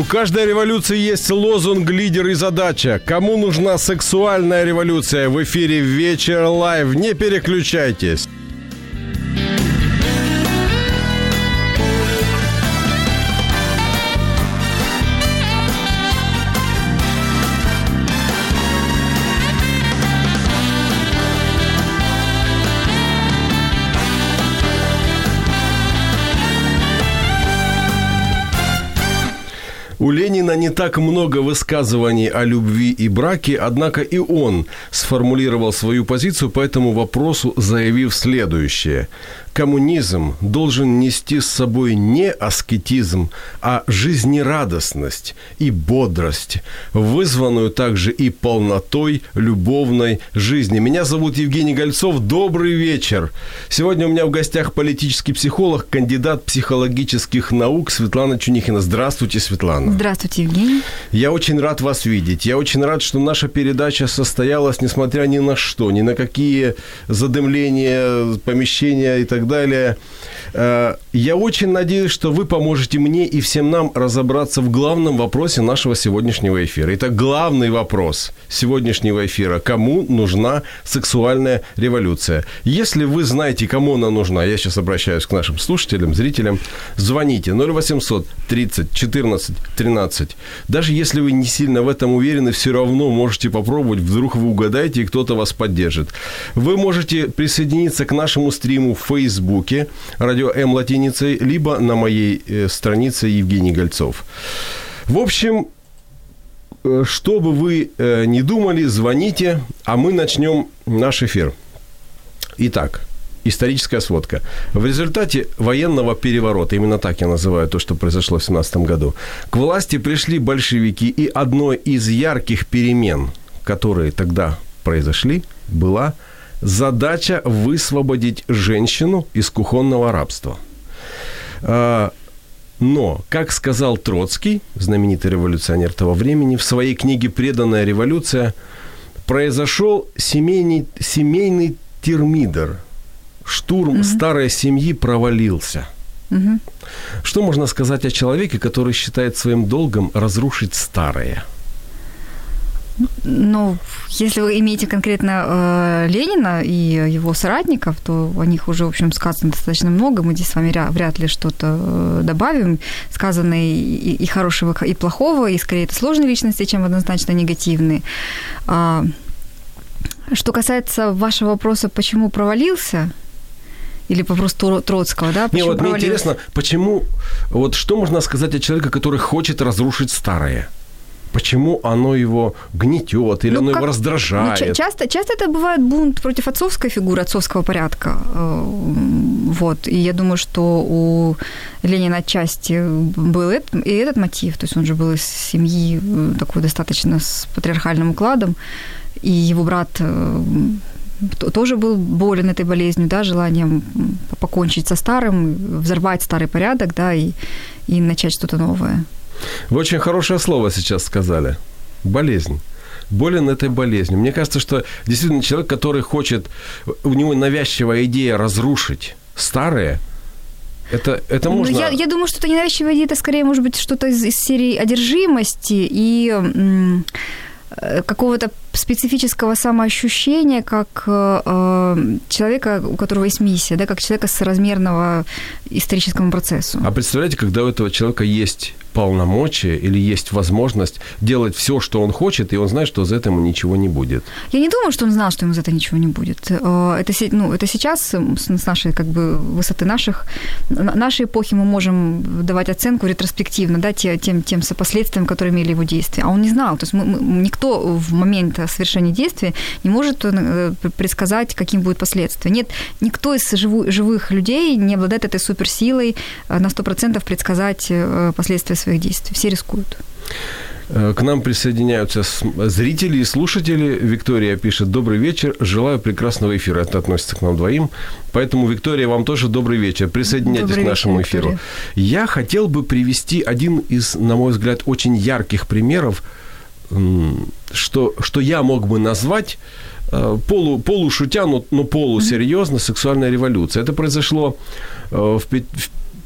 У каждой революции есть лозунг, лидер и задача. Кому нужна сексуальная революция? В эфире «Вечер live». Не переключайтесь. Не так много высказываний о любви и браке, однако и он сформулировал свою позицию по этому вопросу, заявив следующее. Коммунизм должен нести с собой не аскетизм, а жизнерадостность и бодрость, вызванную также и полнотой любовной жизни. Меня зовут Евгений Гольцов. Добрый вечер. Сегодня у меня в гостях политический психолог, кандидат психологических наук Светлана Чунихина. Здравствуйте, Светлана. Здравствуйте, Евгений. Я очень рад вас видеть. Я очень рад, что наша передача состоялась, несмотря ни на что, ни на какие задымления, помещения и так далее. Э, Я очень надеюсь, что вы поможете мне и всем нам разобраться в главном вопросе нашего сегодняшнего эфира. Итак, главный вопрос сегодняшнего эфира. Кому нужна сексуальная революция? Если вы знаете, кому она нужна, я сейчас обращаюсь к нашим слушателям, зрителям, звоните 0800 30 14 13. Даже если вы не сильно в этом уверены, все равно можете попробовать, вдруг вы угадаете, и кто-то вас поддержит. Вы можете присоединиться к нашему стриму в Фейсбуке «Радио М латиницей», либо на моей э, странице Евгений Гольцов. В общем, э, что бы вы э, ни думали, звоните, а мы начнем наш эфир. Итак, историческая сводка. В результате военного переворота, именно так я называю то, что произошло в 17 году, к власти пришли большевики, и одной из ярких перемен, которые тогда произошли, была задача высвободить женщину из кухонного рабства. А, Но, как сказал Троцкий, знаменитый революционер того времени, в своей книге «Преданная революция», произошел семейный, семейный термидор. Штурм Мгм. старой семьи провалился. Мгм. Что можно сказать о человеке, который считает своим долгом разрушить старое? Ну, если вы имеете конкретно э, Ленина и его соратников, то о них уже, в общем, сказано достаточно много. Мы здесь с вами ря- вряд ли что-то э, добавим. Сказано и, и- и хорошего, и плохого, и скорее это сложные личности, чем однозначно негативные. А, что касается вашего вопроса, почему провалился, или Тро- Троцкого, да, почему вот мне интересно, почему, вот что можно сказать о человеке, который хочет разрушить старое? Почему оно его гнетет или Ну, оно как- его Ну, раздражает? ча- часто, часто это бывает бунт против отцовской фигуры, отцовского порядка. Э, Вот. И я думаю, что у Ленина отчасти был и этот мотив. То есть он же был из семьи э, такой достаточно с патриархальным укладом. И его брат э, тоже был болен этой болезнью, да, желанием покончить со старым, взорвать старый порядок, да, и, и начать что-то новое. Вы очень хорошее слово сейчас сказали. Болезнь. Болен этой болезнью. Мне кажется, что действительно человек, который хочет, у него навязчивая идея разрушить старое, это, это можно... Ну, я, я думаю, что это ненавязчивая идея, это скорее может быть что-то из, из серии одержимости и м, э, какого-то специфического самоощущения как э, человека, у которого есть миссия, да, как человека с размерного историческому процессу. А представляете, когда у этого человека есть полномочия или есть возможность делать все, что он хочет, и он знает, что за это ему ничего не будет. Я не думаю, что он знал, что ему за это ничего не будет. Э, это, ну, это сейчас с нашей как бы, высоты наших, нашей эпохи мы можем давать оценку ретроспективно да, тем, тем последствиям, которые имели его действия. А он не знал. То есть мы, мы, никто в момент совершения действия не может э, предсказать, каким будут последствия. Нет, никто из живу, живых людей не обладает этой суперсилой э, на 100% предсказать последствия своих действий. Все рискуют. Э, к нам присоединяются зрители и слушатели. Виктория пишет «Добрый вечер, желаю прекрасного эфира». Это относится к нам двоим. Поэтому, Виктория, вам тоже добрый вечер. Присоединяйтесь добрый к нашему вечер, эфиру. Виктория. Я хотел бы привести один из, на мой взгляд, очень ярких примеров, что, что я мог бы назвать э, полу, полушутя, но, но полусерьезно сексуальная революция. Это произошло э, в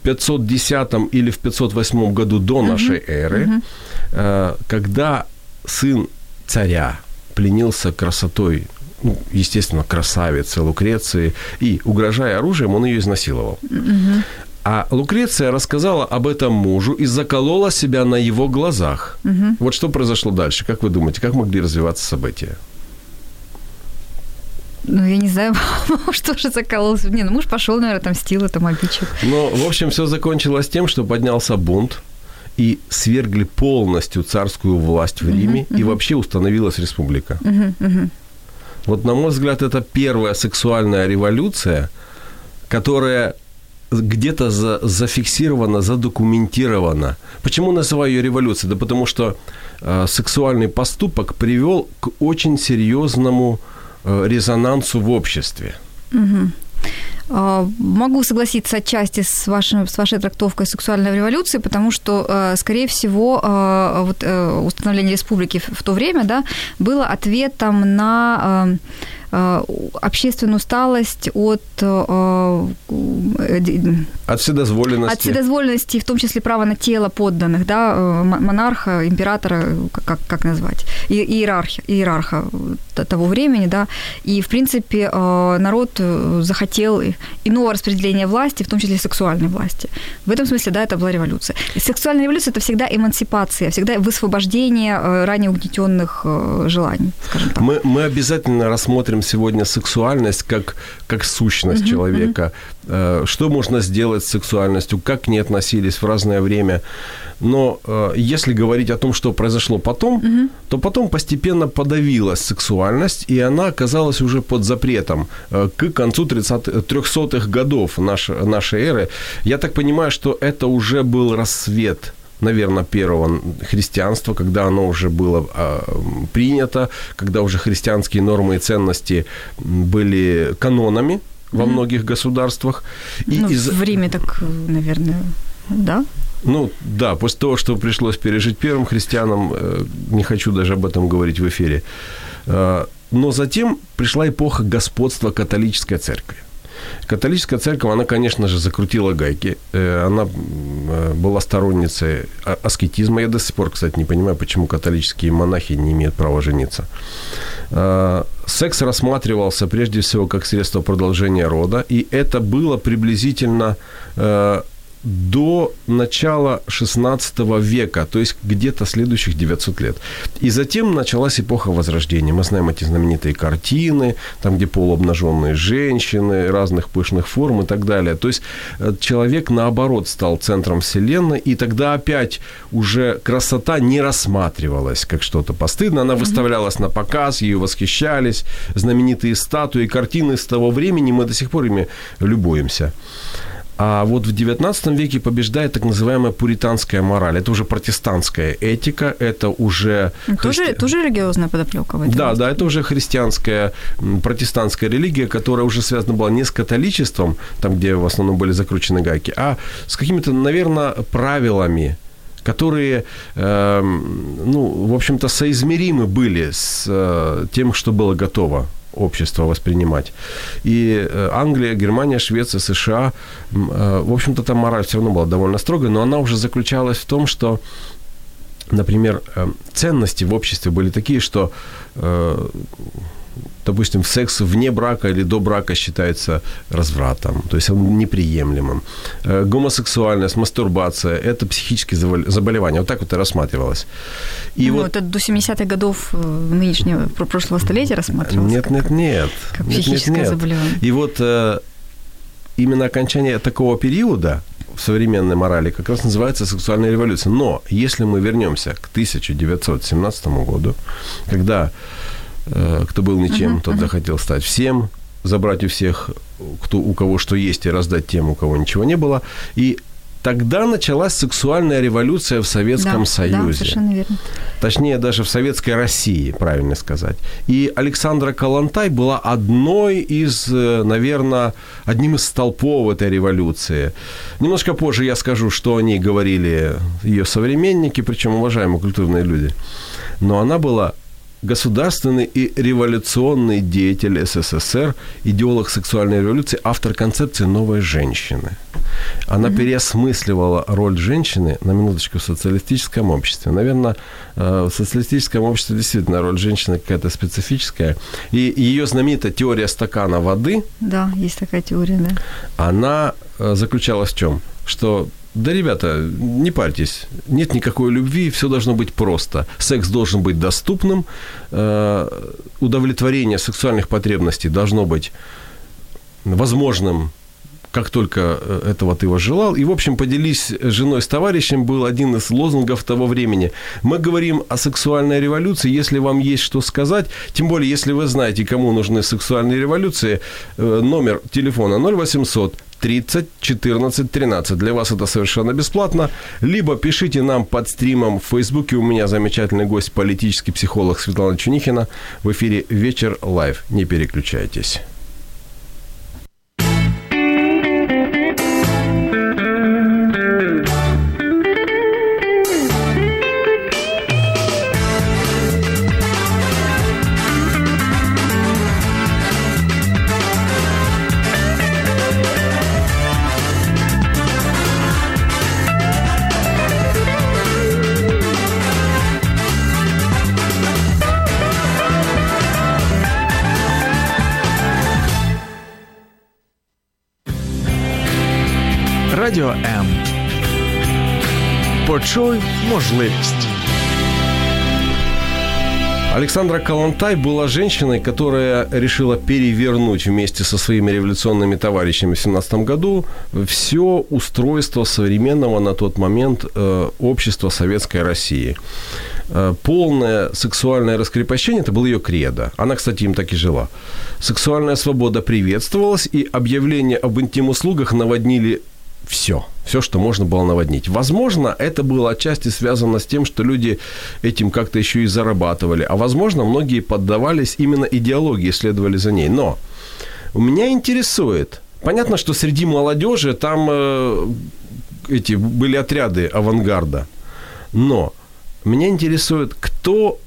510 или в 508 году до нашей эры, uh когда сын царя пленился красотой, ну, естественно, красавицы Лукреции, и, угрожая оружием, он ее изнасиловал. А Лукреция рассказала об этом мужу и заколола себя на его глазах. Вот что произошло дальше. Как вы думаете, как могли развиваться события? Ну, я не знаю, что же закололся. Не, ну муж пошел, наверное, отомстил этому обидчику. Ну, в общем, все закончилось тем, что поднялся бунт, и свергли полностью царскую власть в Риме, uh-huh, uh-huh. и вообще установилась республика. Uh-huh, uh-huh. Вот, на мой взгляд, это первая сексуальная революция, которая где-то за, зафиксирована, задокументирована. Почему называю ее революцией? Да потому что э, сексуальный поступок привел к очень серьезному Э, резонансу в обществе. Угу. Могу согласиться отчасти с, вашим, с вашей трактовкой сексуальной революции, потому что, э, скорее всего, э, вот установление республики в то время да, было ответом на Э, общественную усталость от... Э, от вседозволенности. От вседозволенности, в том числе права на тело подданных, да, э, монарха, императора, как, как назвать, иерархи, иерарха того времени, да, и, в принципе, народ захотел иного распределения власти, в том числе сексуальной власти. В этом смысле, да, это была революция. И сексуальная революция – это всегда эмансипация, всегда высвобождение ранее угнетенных желаний, скажем так. Мы, мы обязательно рассмотрим сегодня сексуальность как, как сущность uh-huh, человека. Uh-huh. Что можно сделать с сексуальностью, как к ней относились в разное время. Но э, если говорить о том, что произошло потом, uh-huh. то потом постепенно подавилась сексуальность, и она оказалась уже под запретом э, к концу 30 300-х годов нашей, нашей эры. Я так понимаю, что это уже был рассвет наверное, первого христианства, когда оно уже было э, принято, когда уже христианские нормы и ценности были канонами во многих государствах. И ну, из... В Риме так, наверное, да? Ну, да, после того, что пришлось пережить первым христианам, э, не хочу даже об этом говорить в эфире. Э, но затем пришла эпоха господства католической церкви. Католическая церковь, она, конечно же, закрутила гайки. Э, она э, была сторонницей аскетизма. Я до сих пор, кстати, не понимаю, почему католические монахи не имеют права жениться. Э, секс рассматривался прежде всего как средство продолжения рода, и это было приблизительно до начала 16 века, то есть где-то следующих 900 лет. И затем началась эпоха Возрождения. Мы знаем эти знаменитые картины, там, где полуобнаженные женщины, разных пышных форм и так далее. То есть э, человек, наоборот, стал центром Вселенной, и тогда опять уже красота не рассматривалась как что-то постыдно, она выставлялась на показ, ее восхищались, знаменитые статуи, картины с того времени, мы до сих пор ими любуемся. А вот в XIX веке побеждает так называемая пуританская мораль. Это уже протестантская этика, это уже... Тоже, христи... тоже религиозная подоплека. Да, да, это уже христианская, протестантская религия, которая уже связана была не с католичеством, там, где в основном были закручены гайки, а с какими-то, наверное, правилами, которые, э, ну, в общем-то, соизмеримы были с э, тем, что было готово общество воспринимать. И э, Англия, Германия, Швеция, США, э, в общем-то, там мораль все равно была довольно строгая, но она уже заключалась в том, что например, э, ценности в обществе были такие, что э, допустим, секс вне брака или до брака считается развратом, то есть он неприемлемым. Э, гомосексуальность, мастурбация – это психические заболевания. Вот так вот и рассматривалось. И ну, вот... это до 70-х годов нынешнего, прошлого столетия рассматривалось? Нет, как, нет, нет. Как психическое нет, нет. заболевание. И вот именно окончание такого периода в современной морали как раз называется сексуальная революция. Но если мы вернемся к 1917 году, когда э, кто был ничем, uh-huh, тот uh-huh. захотел стать всем, забрать у всех, кто, у кого что есть, и раздать тем, у кого ничего не было. И Тогда началась сексуальная революция в Советском да, Союзе. Да, совершенно верно. Точнее, даже в Советской России, правильно сказать. И Александра Калантай была одной из, э, наверное, одним из столпов этой революции. Немножко позже я скажу, что они говорили ее современники, причем уважаемые культурные люди. Но она была государственный и революционный деятель СССР, идеолог сексуальной революции, автор концепции «новой женщины». Она mm-hmm. переосмысливала роль женщины, на минуточку, в социалистическом обществе. Наверное, э, в социалистическом обществе действительно роль женщины какая-то специфическая. И ее знаменитая теория стакана воды... Да, есть такая теория, да. Она э, заключалась в чем? Что да, ребята, не парьтесь, нет никакой любви, все должно быть просто. Секс должен быть доступным, э, удовлетворение сексуальных потребностей должно быть возможным как только э, этого ты желал. И, в общем, поделись с женой, с товарищем, был один из лозунгов того времени. Мы говорим о сексуальной революции, если вам есть что сказать, тем более, если вы знаете, кому нужны сексуальные революции, э, номер телефона 0800 30 14 13. Для вас это совершенно бесплатно. Либо пишите нам под стримом в Фейсбуке. У меня замечательный гость, политический психолог Светлана Чунихина. В эфире «Вечер live». Не переключайтесь. Почуй можливість. Александра Калантай была женщиной, которая решила перевернуть вместе со своими революционными товарищами в 17 году все устройство современного на тот момент э, общества Советской России. Э, полное сексуальное раскрепощение – это было ее кредо. Она, кстати, им так и жила. Сексуальная свобода приветствовалась, и объявления об интим-услугах наводнили все, все, что можно было наводнить. Возможно, это было отчасти связано с тем, что люди этим как-то еще и зарабатывали, а возможно, многие поддавались именно идеологии, следовали за ней. Но меня интересует, понятно, что среди молодежи там э, эти были отряды авангарда, но меня интересует, кто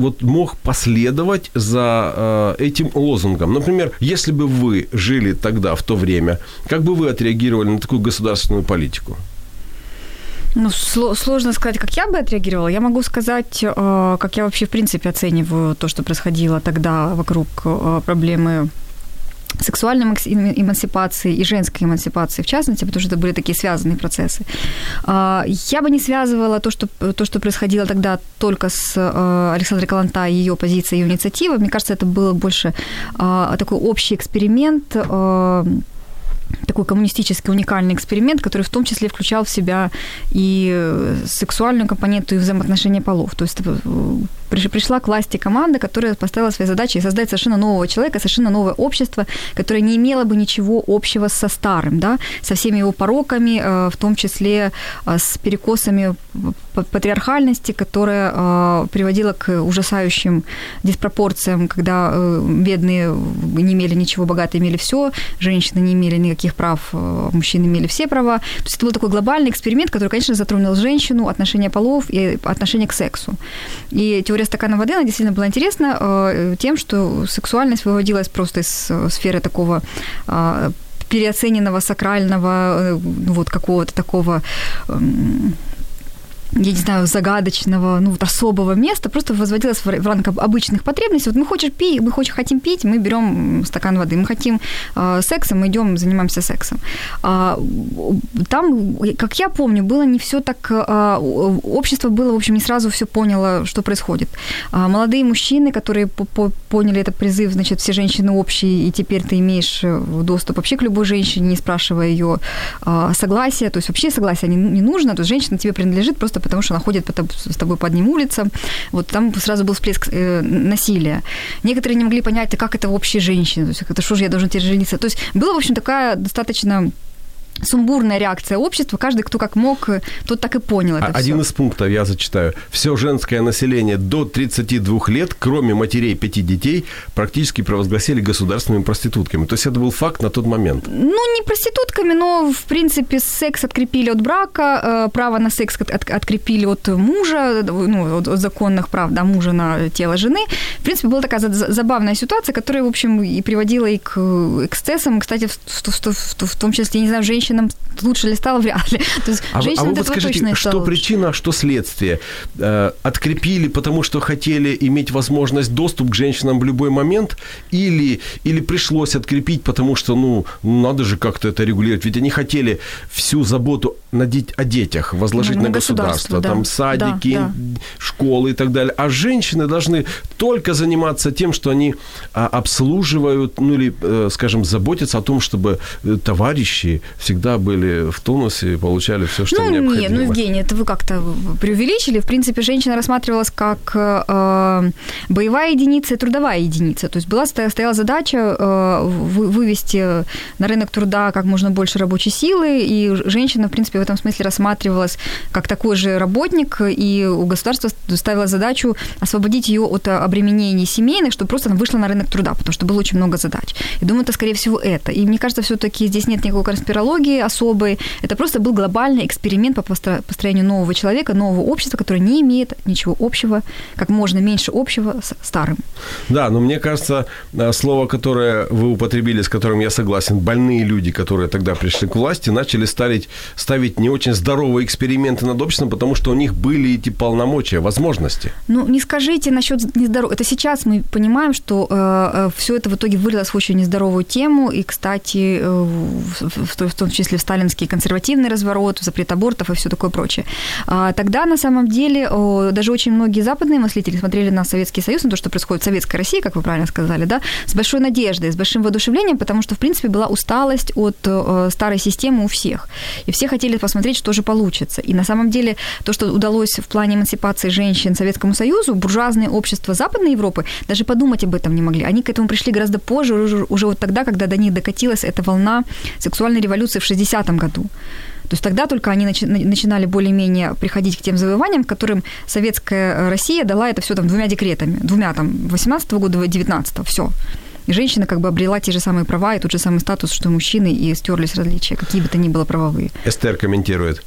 вот мог последовать за э, этим лозунгом. Например, если бы вы жили тогда, в то время, как бы вы отреагировали на такую государственную политику? Ну, сложно сказать, как я бы отреагировала. Я могу сказать, э, как я вообще, в принципе, оцениваю то, что происходило тогда вокруг э, проблемы сексуальной эмансипации и женской эмансипации, в частности, потому что это были такие связанные процессы. А, я бы не связывала то, что, то, что происходило тогда только с а, Александрой Каланта и ее позицией, ее инициативой. Мне кажется, это был больше а, такой общий эксперимент такой коммунистический уникальный эксперимент, который в том числе включал в себя и сексуальную компоненту, и взаимоотношения полов. То есть э, пришла к власти команда, которая поставила своей задачей создать совершенно нового человека, совершенно новое общество, которое не имело бы ничего общего со старым, да, со всеми его пороками, э, в том числе э, с перекосами патриархальности, которая э, приводила к ужасающим диспропорциям, когда бедные не имели ничего, богатые имели все, женщины не имели никаких прав, мужчины имели все права. То есть это был такой глобальный эксперимент, который, конечно, затронул женщину, отношения полов и отношение к сексу. И теория стакана воды, она действительно была интересна тем, что сексуальность выводилась просто из сферы такого переоцененного сакрального, вот какого-то такого я не знаю, загадочного, ну, вот особого места, просто возводилась в ранг обычных потребностей. Вот мы хочешь пить, мы хочем, хотим пить, мы берем стакан воды. Мы хотим э, секса, мы идем, занимаемся сексом. А, там, как я помню, было не все так... А, общество было, в общем, не сразу все поняло, что происходит. А, молодые мужчины, которые поняли этот призыв, значит, все женщины общие, и теперь ты имеешь э, доступ вообще к любой женщине, не спрашивая ее а, согласия. То есть вообще согласия не, не нужно, то есть женщина тебе принадлежит просто потому что она ходит с тобой по одним улицам. Вот там сразу был всплеск э, насилия. Некоторые не могли понять, а как это вообще женщина, то есть это что же я должен теперь жениться. То есть была, в общем, такая достаточно сумбурная реакция общества. Каждый, кто как мог, тот так и понял это Один всё. из пунктов, я зачитаю. Все женское население до 32 лет, кроме матерей пяти детей, практически провозгласили государственными проститутками. То есть это был факт на тот момент. Ну, не проститутками, но, в принципе, секс открепили от брака, э, право на секс открепили от мужа, ну, от, законных прав да, мужа на тело жены. В принципе, была такая забавная ситуация, которая, в общем, и приводила и к эксцессам. Кстати, в, в, в, в том числе, я не знаю, женщин женщинам лучше ли стало, вряд ли. То есть а, а вы подскажите, что лучше. причина, а что следствие? Э, открепили, потому что хотели иметь возможность доступ к женщинам в любой момент, или, или пришлось открепить, потому что, ну, надо же как-то это регулировать, ведь они хотели всю заботу на деть, о детях возложить на, на государство, государство да. там садики, да, да. школы и так далее, а женщины должны только заниматься тем, что они а, обслуживают, ну или, э, скажем, заботятся о том, чтобы э, товарищи всегда были в тонусе и получали все, что ну, необходимо. Нет, ну, Евгений, это вы как-то преувеличили. В принципе, женщина рассматривалась как э, боевая единица и трудовая единица. То есть была стояла задача э, вывести на рынок труда как можно больше рабочей силы, и женщина, в принципе, в этом смысле рассматривалась как такой же работник, и у государства ставила задачу освободить ее от обременений семейных, чтобы просто она вышла на рынок труда, потому что было очень много задач. И думаю, это, скорее всего, это. И мне кажется, все-таки здесь нет никакой конспирологии, технологии особой. Это просто был глобальный эксперимент по построению нового человека, нового общества, которое не имеет ничего общего, как можно меньше общего с старым. Да, но мне кажется, э, слово, которое вы употребили, с которым я согласен, больные люди, которые тогда пришли к власти, начали ставить, ставить не очень здоровые эксперименты над обществом, потому что у них были эти полномочия, возможности. Ну, не скажите насчет нездорового. Это сейчас мы понимаем, что э, э все это в итоге вылилось в очень нездоровую тему. И, кстати, э, в, в, в том том числе в сталинский консервативный разворот, запрет абортов и все такое прочее. А, тогда, на самом деле, даже очень многие западные мыслители смотрели на Советский Союз, на то, что происходит в Советской России, как вы правильно сказали, да, с большой надеждой, с большим воодушевлением, потому что, в принципе, была усталость от старой системы у всех. И все хотели посмотреть, что же получится. И на самом деле то, что удалось в плане эмансипации женщин Советскому Союзу, буржуазные общества Западной Европы даже подумать об этом не могли. Они к этому пришли гораздо позже, уже, уже вот тогда, когда до них докатилась эта волна сексуальной революции в 60-м году. То есть тогда только они начинали более-менее приходить к тем завоеваниям, которым советская Россия дала это все там двумя декретами. Двумя там, 18 года, 19 все. И женщина как бы обрела те же самые права и тот же самый статус, что и мужчины, и стерлись различия, какие бы то ни было правовые. Эстер комментирует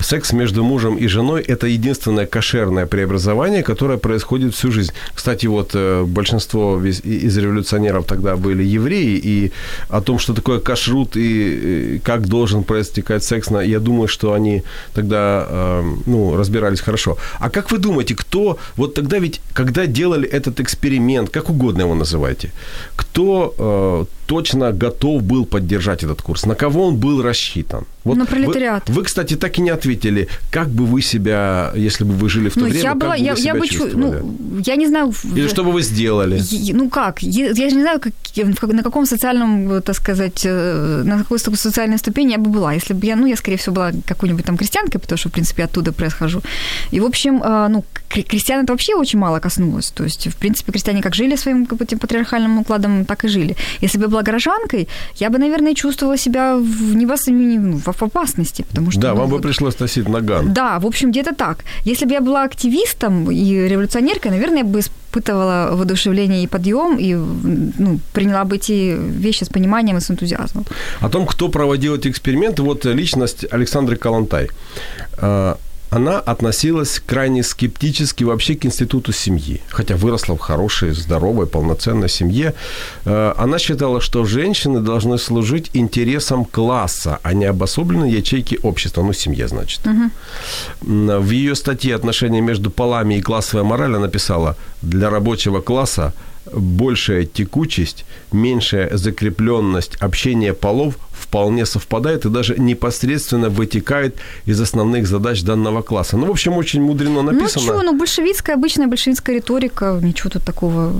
секс между мужем и женой – это единственное кошерное преобразование, которое происходит всю жизнь. Кстати, вот э, большинство из революционеров тогда были евреи, и о том, что такое кашрут и как должен проистекать секс, я думаю, что они тогда э, ну, разбирались хорошо. А как вы думаете, кто, вот тогда ведь, когда делали этот эксперимент, как угодно его называйте, кто э, точно готов был поддержать этот курс? На кого он был рассчитан? Вот на пролетариат. Вы, вы, кстати, так и не ответили, как бы вы себя, если бы вы жили в то ну, время, я была, как бы я, вы себя я бы чувствовали? Ну, я не знаю... Или что бы вы сделали? Ну как? Я, я же не знаю, как, на каком социальном, так сказать, э, на какой социальной ступени я бы была. Если бы я, ну, я, скорее всего, была какой-нибудь там крестьянкой, потому что, в принципе, оттуда происхожу. И, в общем, э, ну, крестьян это вообще очень мало коснулось. То есть, в принципе, крестьяне как жили своим как бы, тем патриархальным укладом, так и жили. Если бы я была горожанкой, я бы, наверное, чувствовала себя в, не в, ну, в опасности. Потому что, да, ну, вам вот, бы пришлось носить наган. Да, в общем, где-то так. Если бы я была активистом и революционеркой, наверное, я бы испытывала воодушевление и подъем, и ну, приняла бы эти вещи с пониманием и с энтузиазмом. О том, кто проводил эти эксперименты, вот личность Александры Калантай. Она относилась крайне скептически вообще к институту семьи. Хотя выросла в хорошей, здоровой, полноценной семье. Э, она считала, что женщины должны служить интересам класса, а не обособленной ячейки общества. Ну, семье, значит. Угу. В ее статье «Отношения между полами и классовая мораль» она написала, для рабочего класса большая текучесть, меньшая закрепленность общения полов вполне совпадает и даже непосредственно вытекает из основных задач данного класса. Ну, в общем, очень мудрено написано. Ну, что, ну, большевистская, обычная большевистская риторика, ничего тут такого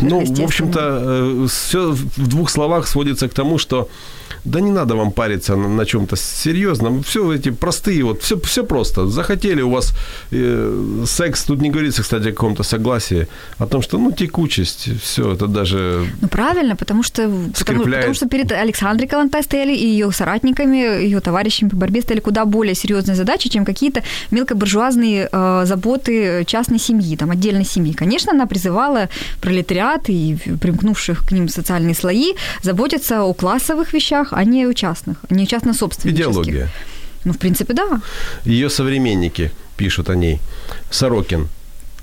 Ну, в общем-то, э, все в двух словах сводится к тому, что да не надо вам париться на, на чем-то серьезном. Все эти простые, вот все, все просто. Захотели у вас э, секс, тут не говорится, кстати, о каком-то согласии, о том, что, ну, текучесть, все, это даже... Ну, правильно, потому что, потому, потому что перед Александрой Калантай стояли и ее соратниками, ее товарищами по борьбе стояли куда более серьезные задачи, чем какие-то мелкобуржуазные э, заботы частной семьи, там, отдельной семьи. Конечно, она призывала пролетариат и примкнувших к ним социальные слои заботиться о классовых вещах, а не у частных, не частно собственнических. Идеология. Ну, в принципе, да. Ее современники пишут о ней. Сорокин,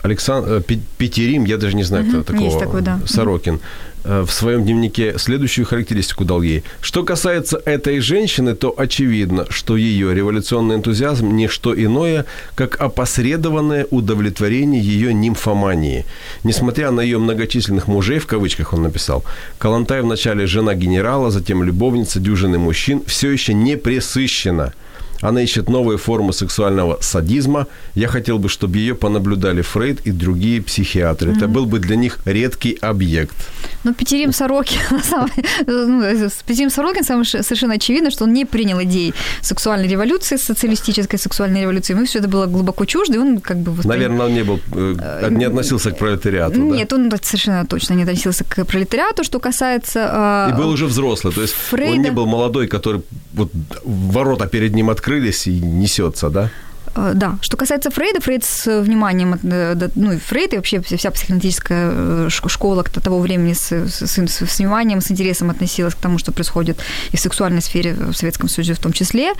Александр э, Петерим, я даже не знаю, кто такого. Есть такой, да. Сорокин э, в своем дневнике следующую характеристику дал ей. Что касается этой женщины, то очевидно, что ее революционный энтузиазм не что иное, как опосредованное удовлетворение ее нимфомании. Несмотря на ее многочисленных мужей, в кавычках он написал, Калантай вначале жена генерала, затем любовница дюжины мужчин, все еще не пресыщена – она ищет новые формы сексуального садизма. Я хотел бы, чтобы ее понаблюдали Фрейд и другие психиатры. Mm-hmm. Это был бы для них редкий объект. Ну, Петерим Сорокин, ну, Петерим Сорокин совершенно очевидно, что он не принял идей сексуальной революции, социалистической сексуальной революции. Ему все это было глубоко чуждо, и он как бы... Наверное, он не был, э, не относился к пролетариату, Нет, он совершенно точно не относился к пролетариату, что касается... А, и был уже взрослый, то есть он не был молодой, который вот ворота перед ним открыл открылись и несется, да? Э, да. Что касается Фрейда, Фрейд с вниманием, э, ну и Фрейд, и вообще вся психоаналитическая э, школа того времени с, с, с, с вниманием, с интересом относилась к тому, что происходит и в сексуальной сфере в Советском Союзе в том числе.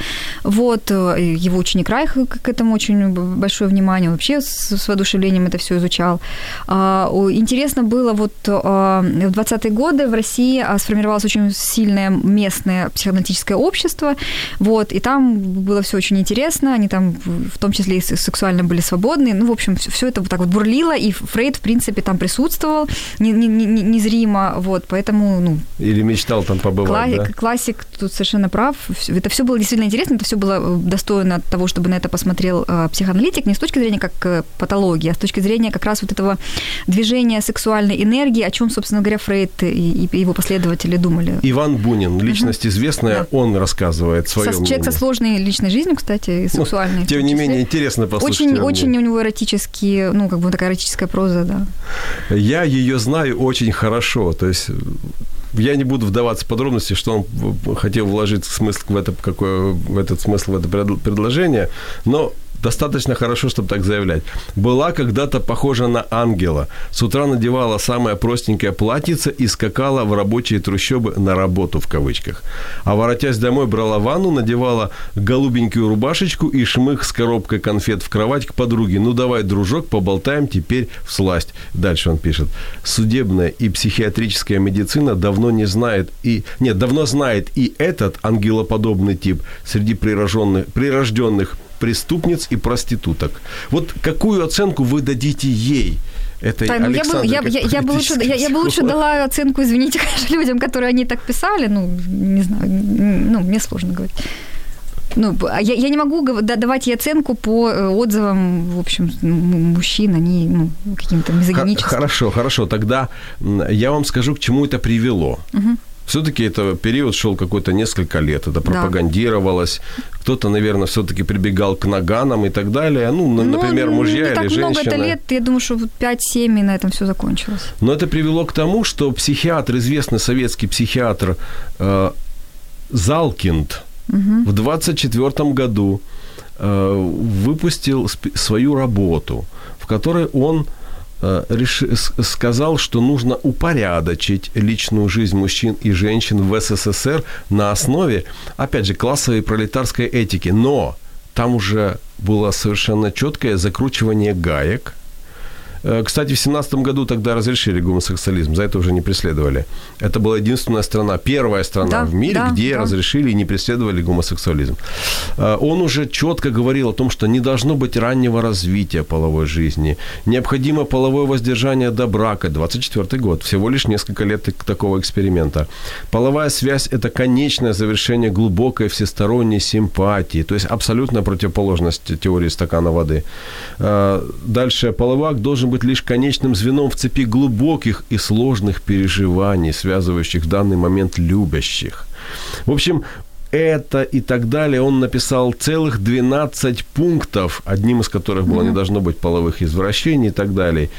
Вот. Его ученик Райх к этому очень большое внимание, вообще с, с воодушевлением это все изучал. А, интересно было, вот в 20-е годы в России а, сформировалось очень сильное местное психоаналитическое общество, вот, и там было все очень интересно, они там в том числе и сексуально были свободны. Ну, в общем, все это вот так вот бурлило, и Фрейд, в принципе, там присутствовал незримо, вот, поэтому, ну... Или мечтал там побывать, классик, да? Классик тут совершенно прав. Это все было действительно интересно, это все было э, достойно того, чтобы на это посмотрел э, психоаналитик, не с точки зрения как э, патологии, а с точки зрения как раз вот этого движения сексуальной энергии, о чем, собственно говоря, Фрейд и, и его последователи думали. Иван Бунин, личность угу. известная, да. он рассказывает свое со, Человек со сложной личной жизнью, кстати, и ну, сексуальной. Ну, тем не менее, интересно послушать. Очень, очень у него эротические, ну, как бы такая эротическая проза, да. Я ее знаю очень хорошо, то есть я не буду вдаваться в подробности, что он хотел вложить смысл в это, какой, в этот смысл в это предложение, но достаточно хорошо, чтобы так заявлять. Была когда-то похожа на ангела. С утра надевала самое простенькое платьице и скакала в рабочие трущобы на работу в кавычках. А воротясь домой, брала ванну, надевала голубенькую рубашечку и шмых с коробкой конфет в кровать к подруге. Ну давай, дружок, поболтаем теперь в сласть. Дальше он пишет. Судебная и психиатрическая медицина давно не знает и... Нет, давно знает и этот ангелоподобный тип среди прирожденных, прирожденных преступниц и проституток. Вот какую оценку вы дадите ей? этой да, ну, я, бы, я, я, я, бы лучше, я, я бы лучше дала оценку, извините, конечно, людям, которые они так писали. Ну, не знаю, ну, мне сложно говорить. Ну, а я, я не могу давать ей оценку по э, отзывам, в общем, мужчин, они ну, каким-то мизогиническим. Хорошо, хорошо. Тогда я вам скажу, к чему это привело. Угу. Все-таки это период шел какой-то несколько лет, это пропагандировалось. Да. Кто-то, наверное, все-таки прибегал к наганам и так далее. Ну, ну например, мужья не или так женщины. много это лет, я думаю, что 5-7 и на этом все закончилось. Но это привело к тому, что психиатр, известный советский психиатр э, Залкинд угу. в 24 году э, выпустил свою работу, в которой он реш... сказал, что нужно упорядочить личную жизнь мужчин и женщин в СССР на основе, опять же, классовой пролетарской этики. Но там уже было совершенно четкое закручивание гаек – Э, кстати, в 17 году тогда разрешили гомосексуализм, за это уже не преследовали. Это была единственная страна, первая страна да, в мире, да, где да. разрешили и не преследовали гомосексуализм. Э, он уже четко говорил о том, что не должно быть раннего развития половой жизни, необходимо половое воздержание до брака, 24 год, всего лишь несколько лет такого эксперимента. Половая связь – это конечное завершение глубокой всесторонней симпатии, то есть абсолютная противоположность теории стакана воды. Э, дальше, половой акт должен быть лишь конечным звеном в цепи глубоких и сложных переживаний, связывающих в данный момент любящих. В общем, это и так далее. Он написал целых 12 пунктов, одним из которых было не должно быть половых извращений и так далее.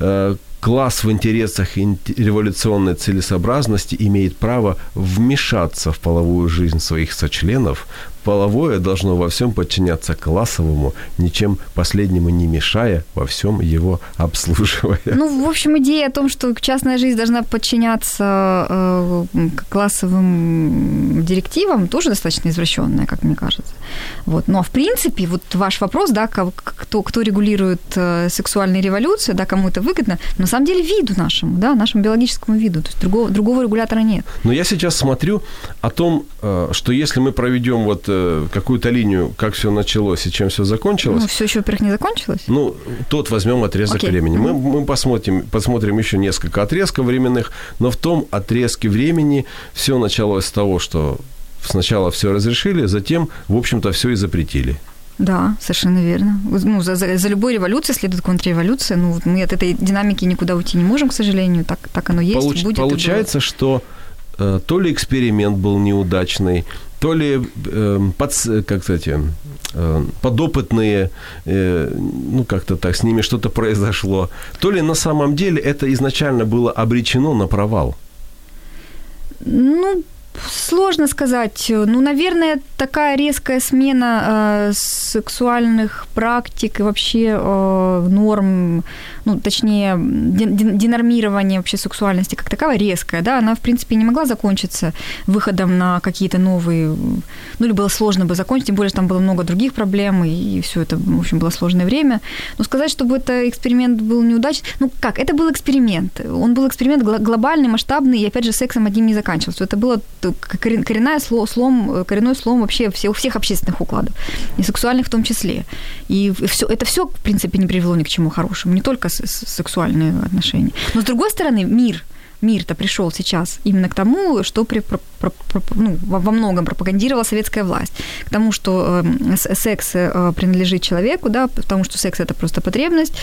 Э, класс в интересах революционной целесообразности имеет право вмешаться в половую жизнь своих сочленов, половое должно во всем подчиняться классовому, ничем последнему не мешая, во всем его обслуживая. Ну, в общем, идея о том, что частная жизнь должна подчиняться э, классовым директивам, тоже достаточно извращенная, как мне кажется. Вот. Но, в принципе, вот ваш вопрос, да, кто, кто регулирует э, сексуальные революции, да, кому это выгодно, на самом деле виду нашему, да, нашему биологическому виду. То есть другого, другого регулятора нет. Но я сейчас смотрю о том, э, что если мы проведем вот Э, какую-то линию, как все началось и чем все закончилось. Ну, все еще, во-первых, не закончилось. Ну, тот возьмем отрезок okay. времени. Мы, мы посмотрим, посмотрим еще несколько отрезков временных, но в том отрезке времени все началось с того, что сначала все разрешили, затем, в общем-то, все и запретили. Да, совершенно верно. Ну, за, за, за любой революцией следует контрреволюция. Ну, мы от этой динамики никуда уйти не можем, к сожалению. Так, так оно есть. Получ, будет получается, что э, то ли эксперимент был неудачный, то ли э, под, как сказать, э, подопытные, э, ну как-то так, с ними что-то произошло, то ли на самом деле это изначально было обречено на провал. Ну, Сложно сказать. Ну, наверное, такая резкая смена э, сексуальных практик и вообще э, норм, ну, точнее, денормирование вообще сексуальности как таковая резкая, да, она, в принципе, не могла закончиться выходом на какие-то новые, ну, или было сложно бы закончить, тем более, что там было много других проблем, и все это, в общем, было сложное время. Но сказать, чтобы это эксперимент был неудачный, ну, как, это был эксперимент. Он был эксперимент глобальный, масштабный, и, опять же, сексом одним не заканчивался. Это было коренная слом, коренной слом вообще всех, всех общественных укладов, и сексуальных в том числе. И все, это все, в принципе, не привело ни к чему хорошему, не только сексуальные отношения. Но, с другой стороны, мир – мир-то пришел сейчас именно к тому, что при, про, про, про, ну, во многом пропагандировала советская власть. К тому, что э, секс э, принадлежит человеку, да, потому что секс – это просто потребность.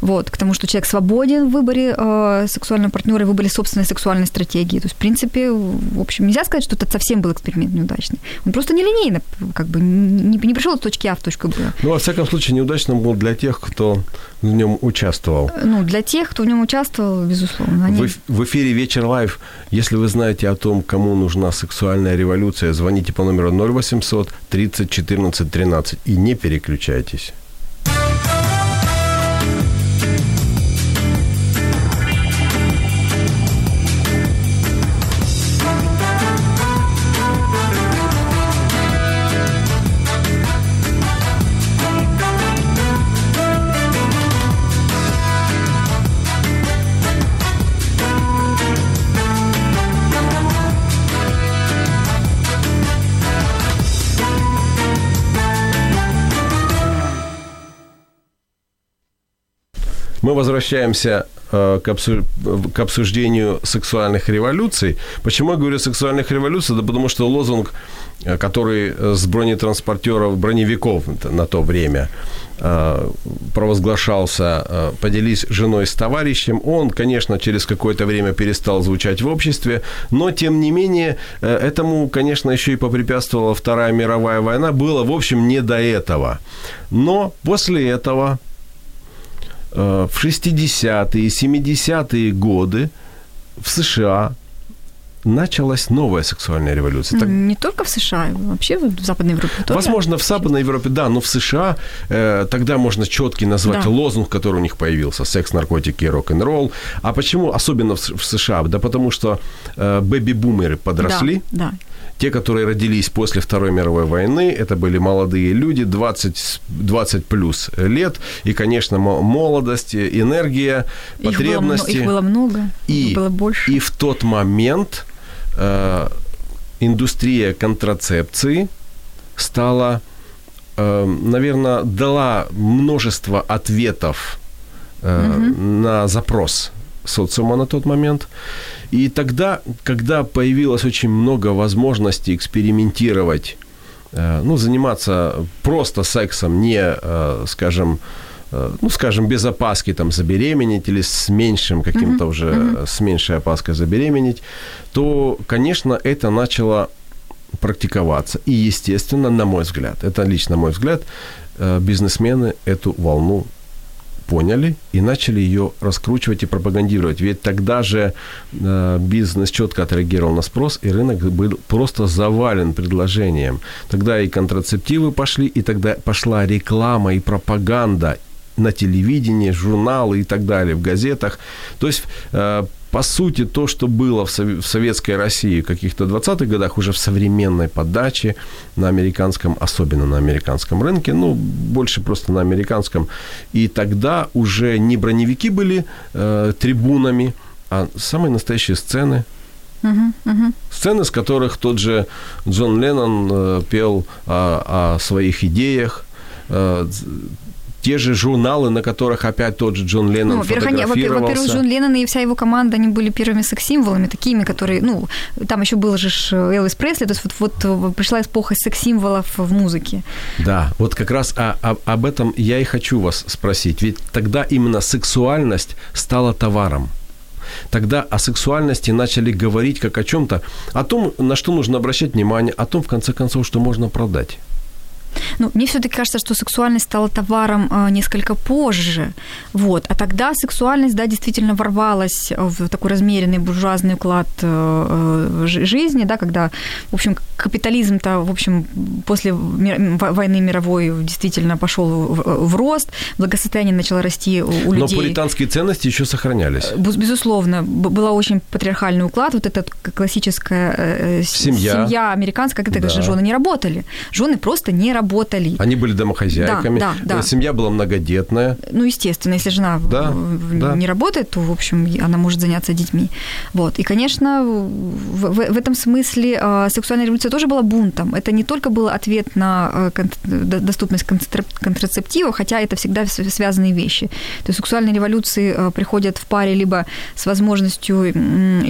Вот, к тому, что человек свободен в выборе э, сексуального партнера, в выборе собственной сексуальной стратегии. То есть, в принципе, в общем, нельзя сказать, что это совсем был эксперимент неудачный. Он просто нелинейно, как бы, не, не пришел от точки А в точку Б. Ну, во всяком случае, неудачным был для тех, кто в нем участвовал. Ну, для тех, кто в нем участвовал, безусловно. Они... В, в эфире «Вечер live». Если вы знаете о том, кому нужна сексуальная революция, звоните по номеру 0800 30 14 13 и не переключайтесь. Мы возвращаемся э, к, обсуждению сексуальных революций. Почему я говорю сексуальных революций? Да потому что лозунг, э, который с бронетранспортеров, броневиков на то время э, провозглашался «поделись женой с товарищем», он, конечно, через какое-то время перестал звучать в обществе, но, тем не менее, этому, конечно, еще и попрепятствовала Вторая мировая война. Было, в общем, не до этого. Но после этого Э, в 60-е, 70-е годы в США началась новая сексуальная революция. Так... Не только в США, вообще в Западной Европе тоже. Возможно, в Западной Европе, да, но в США э, тогда можно четкий назвать да. лозунг, который у них появился, секс, наркотики и рок-н-ролл. А почему особенно в, в США? Да потому что э, бэби-бумеры подросли. Да, да те, которые родились после Второй мировой войны, это были молодые люди, 20, 20 плюс лет, и, конечно, молодость, энергия, их потребности. Было, их было много, и, их было больше. И в тот момент э, индустрия контрацепции стала, э, наверное, дала множество ответов э, угу. на запрос социума на тот момент. И тогда, когда появилось очень много возможностей экспериментировать, э, ну, заниматься просто сексом, не, э, скажем, э, ну, скажем, без опаски там забеременеть или с меньшим каким-то mm-hmm. уже, mm-hmm. с меньшей опаской забеременеть, то, конечно, это начало практиковаться. И, естественно, на мой взгляд, это лично мой взгляд, бизнесмены эту волну поняли и начали ее раскручивать и пропагандировать. Ведь тогда же э, бизнес четко отреагировал на спрос, и рынок был просто завален предложением. Тогда и контрацептивы пошли, и тогда пошла реклама и пропаганда на телевидении, журналы и так далее, в газетах. То есть э, по сути, то, что было в советской России в каких-то 20-х годах, уже в современной подаче на американском, особенно на американском рынке, ну, больше просто на американском. И тогда уже не броневики были э, трибунами, а самые настоящие сцены, Uh-huh, uh-huh. Сцены, с которых тот же Джон Леннон э, пел о, о своих идеях, э, те же журналы, на которых опять тот же Джон Леннон ну, фотографировался. Во-первых, Джон Леннон и вся его команда, они были первыми секс-символами, такими, которые, ну, там еще был же Элвис Пресли, то есть вот, вот пришла эпоха секс-символов в музыке. Да, вот как раз о, о, об этом я и хочу вас спросить, ведь тогда именно сексуальность стала товаром. Тогда о сексуальности начали говорить как о чем-то, о том, на что нужно обращать внимание, о том, в конце концов, что можно продать. Ну, мне все-таки кажется, что сексуальность стала товаром э, несколько позже. Вот. А тогда сексуальность, да, действительно ворвалась в такой размеренный буржуазный уклад э, жизни, да, когда, в общем, капитализм-то, в общем, после войны мировой действительно пошел в рост, благосостояние начало расти у людей. Но пуританские ценности еще сохранялись. Э, безусловно, была очень патриархальный уклад, вот эта классическая семья, семья американская, когда да. же жены не работали. Жены просто не работали. Они были домохозяйками. Да, да, да. Семья была многодетная. Ну, естественно, если жена да, да. не работает, то, в общем, она может заняться детьми. Вот. И, конечно, в, в, в этом смысле э, сексуальная революция тоже была бунтом. Это не только был ответ на э, кон- доступность контрацептива, хотя это всегда связанные вещи. То есть сексуальные революции э, приходят в паре либо с возможностью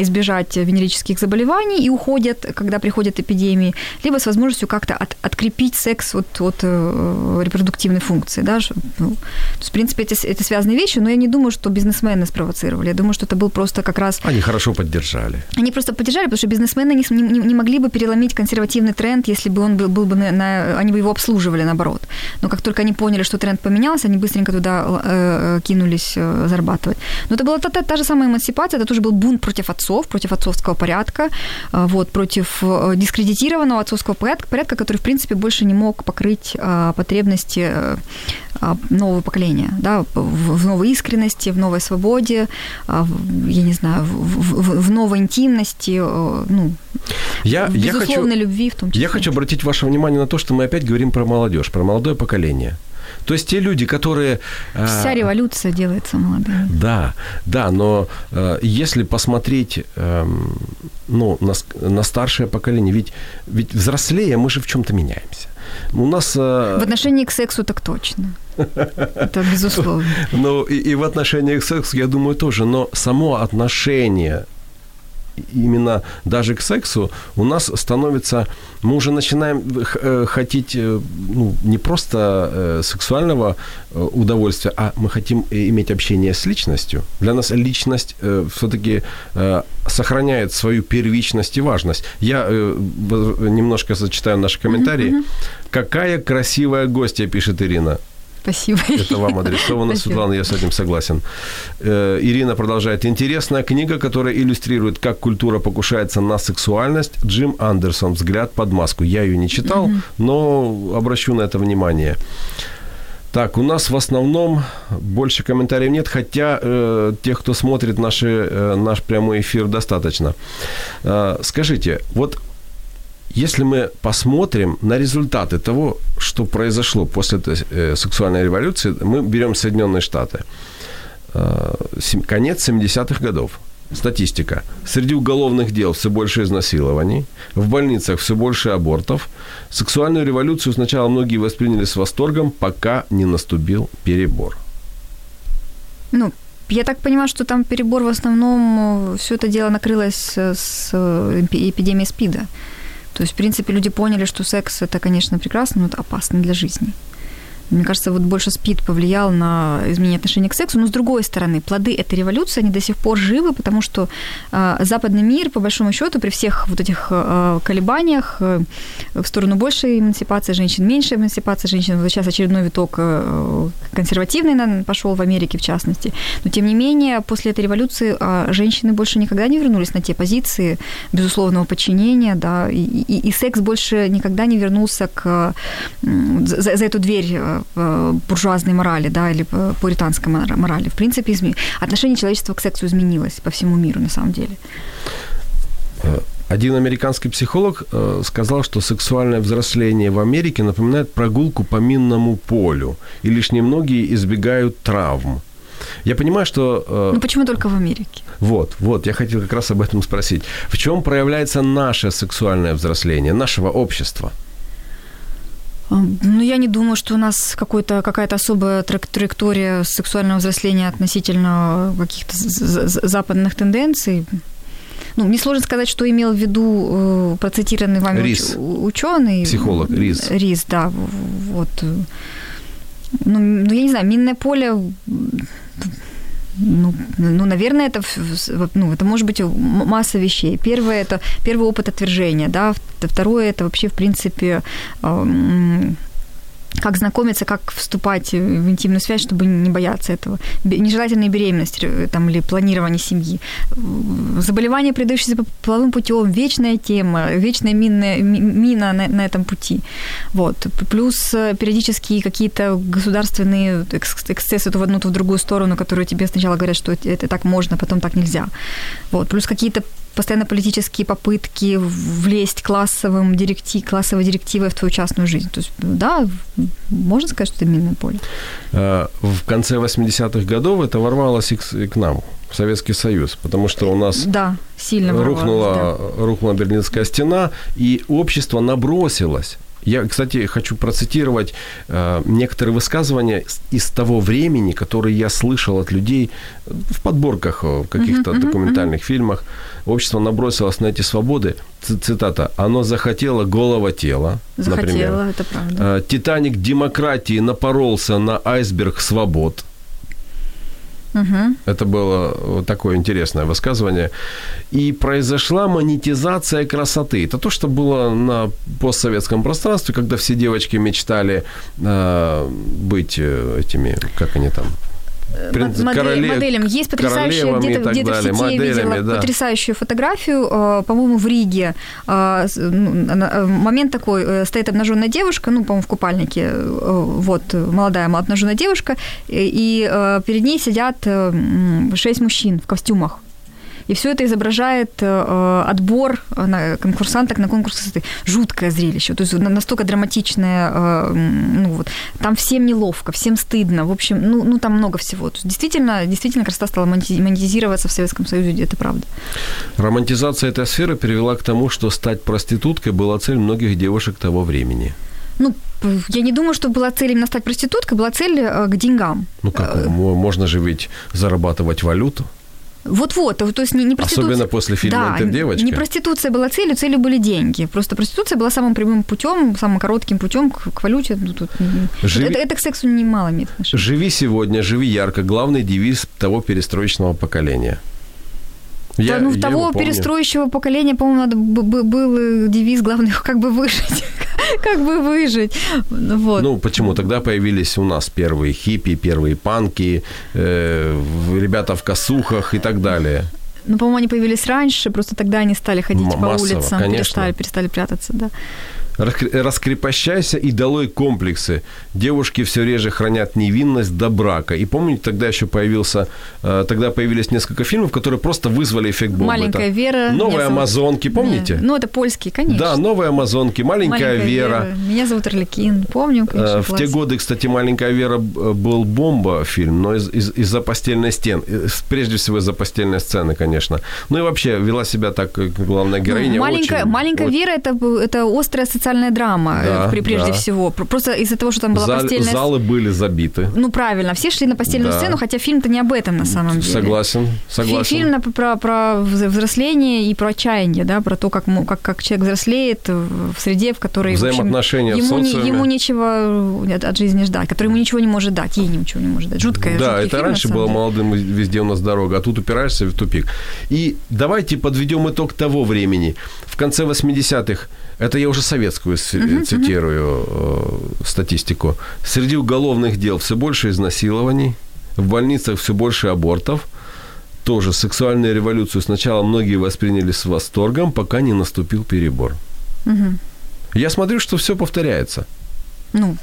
избежать венерических заболеваний и уходят, когда приходят эпидемии, либо с возможностью как-то от, открепить секс от, от э, репродуктивной функции. Да? Ну, то есть, в принципе, это, это связанные вещи, но я не думаю, что бизнесмены спровоцировали. Я думаю, что это был просто как раз... Они хорошо поддержали. Они просто поддержали, потому что бизнесмены не, не, не могли бы переломить консервативный тренд, если бы он был, был бы на, на... Они бы его обслуживали, наоборот. Но как только они поняли, что тренд поменялся, они быстренько туда э, э кинулись э, зарабатывать. Но это была та, та, та же самая эмансипация, это тоже был бунт против отцов, против отцовского порядка, э, вот, против э, дискредитированного отцовского порядка, порядка, который, в принципе, больше не мог покрыть а, потребности а, нового поколения, да, в, новой искренности, в новой свободе, а, я не знаю, в, в, в новой интимности, ну, я, в я хочу, любви в том числе. Я хочу обратить ваше внимание на то, что мы опять говорим про молодежь, про молодое поколение. То есть те люди, которые... Вся революция делается молодыми. Да, да, но если посмотреть э, ну, на, на старшее поколение, ведь, ведь взрослее мы же в чем-то меняемся. У нас... Э, в отношении к сексу так точно. Это безусловно. Ну, и, и в отношении к сексу, я думаю, тоже. Но само отношение именно даже к сексу у нас становится, мы уже начинаем э, хотеть э, ну, не просто э, сексуального удовольствия, а мы хотим иметь общение с личностью. Для нас личность все-таки сохраняет свою первичность и важность. Я немножко зачитаю наши комментарии. Какая красивая гостья, пишет Ирина. Спасибо. Это вам адресовано, Спасибо. Светлана, я с этим согласен. Э, Ирина продолжает. Интересная книга, которая иллюстрирует, как культура покушается на сексуальность. Джим Андерсон «Взгляд под маску». Я ее не читал, угу. но обращу на это внимание. Так, у нас в основном больше комментариев нет, хотя э, тех, кто смотрит наши, э, наш прямой эфир, достаточно. Э, скажите, вот если мы посмотрим на результаты того, что произошло после э, сексуальной революции, мы берем Соединенные Штаты. Э, конец 70-х годов. Статистика. Среди уголовных дел все больше изнасилований, в больницах все больше абортов. Сексуальную революцию сначала многие восприняли с восторгом, пока не наступил перебор. Ну, я так понимаю, что там перебор в основном, все это дело накрылось с эпидемией СПИДа. То есть, в принципе, люди поняли, что секс это, конечно, прекрасно, но это опасно для жизни. Мне кажется, вот больше СПИД повлиял на изменение отношения к сексу. Но с другой стороны, плоды этой революции, они до сих пор живы, потому что э, западный мир, по большому счету, при всех вот этих э, колебаниях э, в сторону большей эмансипации женщин, меньшей эмансипации женщин, вот сейчас очередной виток э, консервативный наверное, пошел в Америке, в частности. Но, тем не менее, после этой революции э, женщины больше никогда не вернулись на те позиции безусловного подчинения, да, и, и, и секс больше никогда не вернулся к, э, за, за эту дверь Э, буржуазной морали, да, или пуританской морали. В принципе, изме... отношение человечества к сексу изменилось по всему миру, на самом деле. Э, один американский психолог э, сказал, что сексуальное взросление в Америке напоминает прогулку по минному полю, и лишь немногие избегают травм. Я понимаю, что... Ну почему только в Америке? Вот, вот, я хотел как раз об этом спросить. В чем проявляется наше сексуальное взросление, нашего общества? Ну, я не думаю, что у нас какой-то, какая-то особая траектория сексуального взросления относительно каких-то западных тенденций. Ну, мне сложно сказать, что имел в виду э, процитированный вами Рис. ученый. Психолог Рис. Рис, да. Вот. Ну, ну, я не знаю, минное поле ну, ну, наверное, это, ну, это может быть масса вещей. Первое – это первый опыт отвержения, да, второе – это вообще, в принципе, как знакомиться, как вступать в интимную связь, чтобы не бояться этого. Нежелательная беременность э, там, или планирование семьи. Заболевания, передающиеся половым путем, вечная тема, вечная минная, мина на, на этом пути. Вот. Плюс э, периодически какие-то государственные эксцессы то в одну, то в другую сторону, которые тебе сначала говорят, что это так можно, потом так нельзя. Вот. Плюс какие-то постоянно политические попытки влезть классовым директив, классовой директивой в твою частную жизнь. То есть, да, можно сказать, что это минное поле. Э, в конце 80-х годов это ворвалось и к нам, в Советский Союз, потому что у нас да, сильно рухнула, да. рухнула Берлинская стена, и общество набросилось я, кстати, хочу процитировать э, некоторые высказывания из того времени, которые я слышал от людей в подборках в каких-то uh-huh, документальных uh-huh. фильмах. Общество набросилось на эти свободы. Цитата. Оно захотело голого тела. Захотело, например. это правда. Э, Титаник демократии напоролся на айсберг свобод. Угу. Это было такое интересное высказывание. И произошла монетизация красоты. Это то, что было на постсоветском пространстве, когда все девочки мечтали э, быть э, этими, как они там, Принц, модель, королев, моделям. Есть потрясающая, где-то, где-то в сети моделями, я видела да. потрясающую фотографию, э, по-моему, в Риге. Э, ну, э, момент такой, стоит обнаженная девушка, ну, по-моему, в купальнике, вот, молодая обнаженная девушка, и перед ней сидят шесть мужчин в костюмах. И все это изображает э, отбор на конкурсанток на конкурс красоты. Жуткое зрелище. То есть настолько драматичное. Э, ну, вот, там всем неловко, всем стыдно. В общем, ну, ну там много всего. То есть, действительно, действительно красота стала монетизироваться в Советском Союзе, это правда. Романтизация этой сферы привела к тому, что стать проституткой была цель многих девушек того времени. Ну, я не думаю, что была цель именно стать проституткой, была цель э, к деньгам. Ну как, э, можно же ведь зарабатывать валюту. Вот-вот, то есть не, не проституция... Особенно после фильма да, «Интердевочка». не проституция была целью, целью были деньги. Просто проституция была самым прямым путем, самым коротким путем к, к валюте. Ну, тут... Живи... это, это к сексу немало имеет отношение. «Живи сегодня, живи ярко» – главный девиз того перестроечного поколения. Я, да, ну, я того перестроящего поколения, по-моему, надо был девиз главный, как бы выжить. как бы выжить. Вот. Ну, почему? Тогда появились у нас первые хиппи, первые панки, э, ребята в косухах и так далее. Ну, по-моему, они появились раньше, просто тогда они стали ходить М- по массово, улицам, конечно. перестали, перестали прятаться, да. Раскрепощайся и долой комплексы. Девушки все реже хранят невинность до брака. И помните, тогда еще появился, э, тогда появились несколько фильмов, которые просто вызвали эффект бомбы. Маленькая это Вера. Новые Амазонки, помните? Ну, это польские, конечно. Да, Новые Амазонки, Маленькая, Маленькая Вера. Вера. Меня зовут Орликин, помню, конечно, Э, В те годы, кстати, «Маленькая Вера» был бомба фильм, но из- из- из-за постельной стен. Э, Прежде всего из-за постельной сцены, конечно. Ну и вообще вела себя так, как главная героиня. Ну, маленькая, очень- маленькая очень- Вера это, это острая социальная драма, Да, э, при- прежде да. всего. Про- Просто из-за того, что там была Зал- постельная Залы были забиты. Ну, правильно, все шли на постельную Да. сцену, хотя фильм-то не об этом на самом деле. Согласен, согласен. Фильм про, про вз- взросление и про отчаяние, да, про то, как, как, как человек взрослеет в среде, в которой в общем, Взаимоотношения в ему, не- социуме. ему нечего от, от жизни ждать, который ему ничего не может дать, ей ничего не может дать. Жуткая, Да, это фильм, раньше было деле. молодым везде у нас дорога, а тут упираешься в тупик. И давайте подведем итог того времени. В конце 80-х, это я уже советскую с- цитирую э, статистику, среди уголовных дел все больше изнасилований, в больницах все больше абортов, тоже сексуальную революцию сначала многие восприняли с восторгом, пока не наступил перебор. Мгм. Я смотрю, что все повторяется. Ну,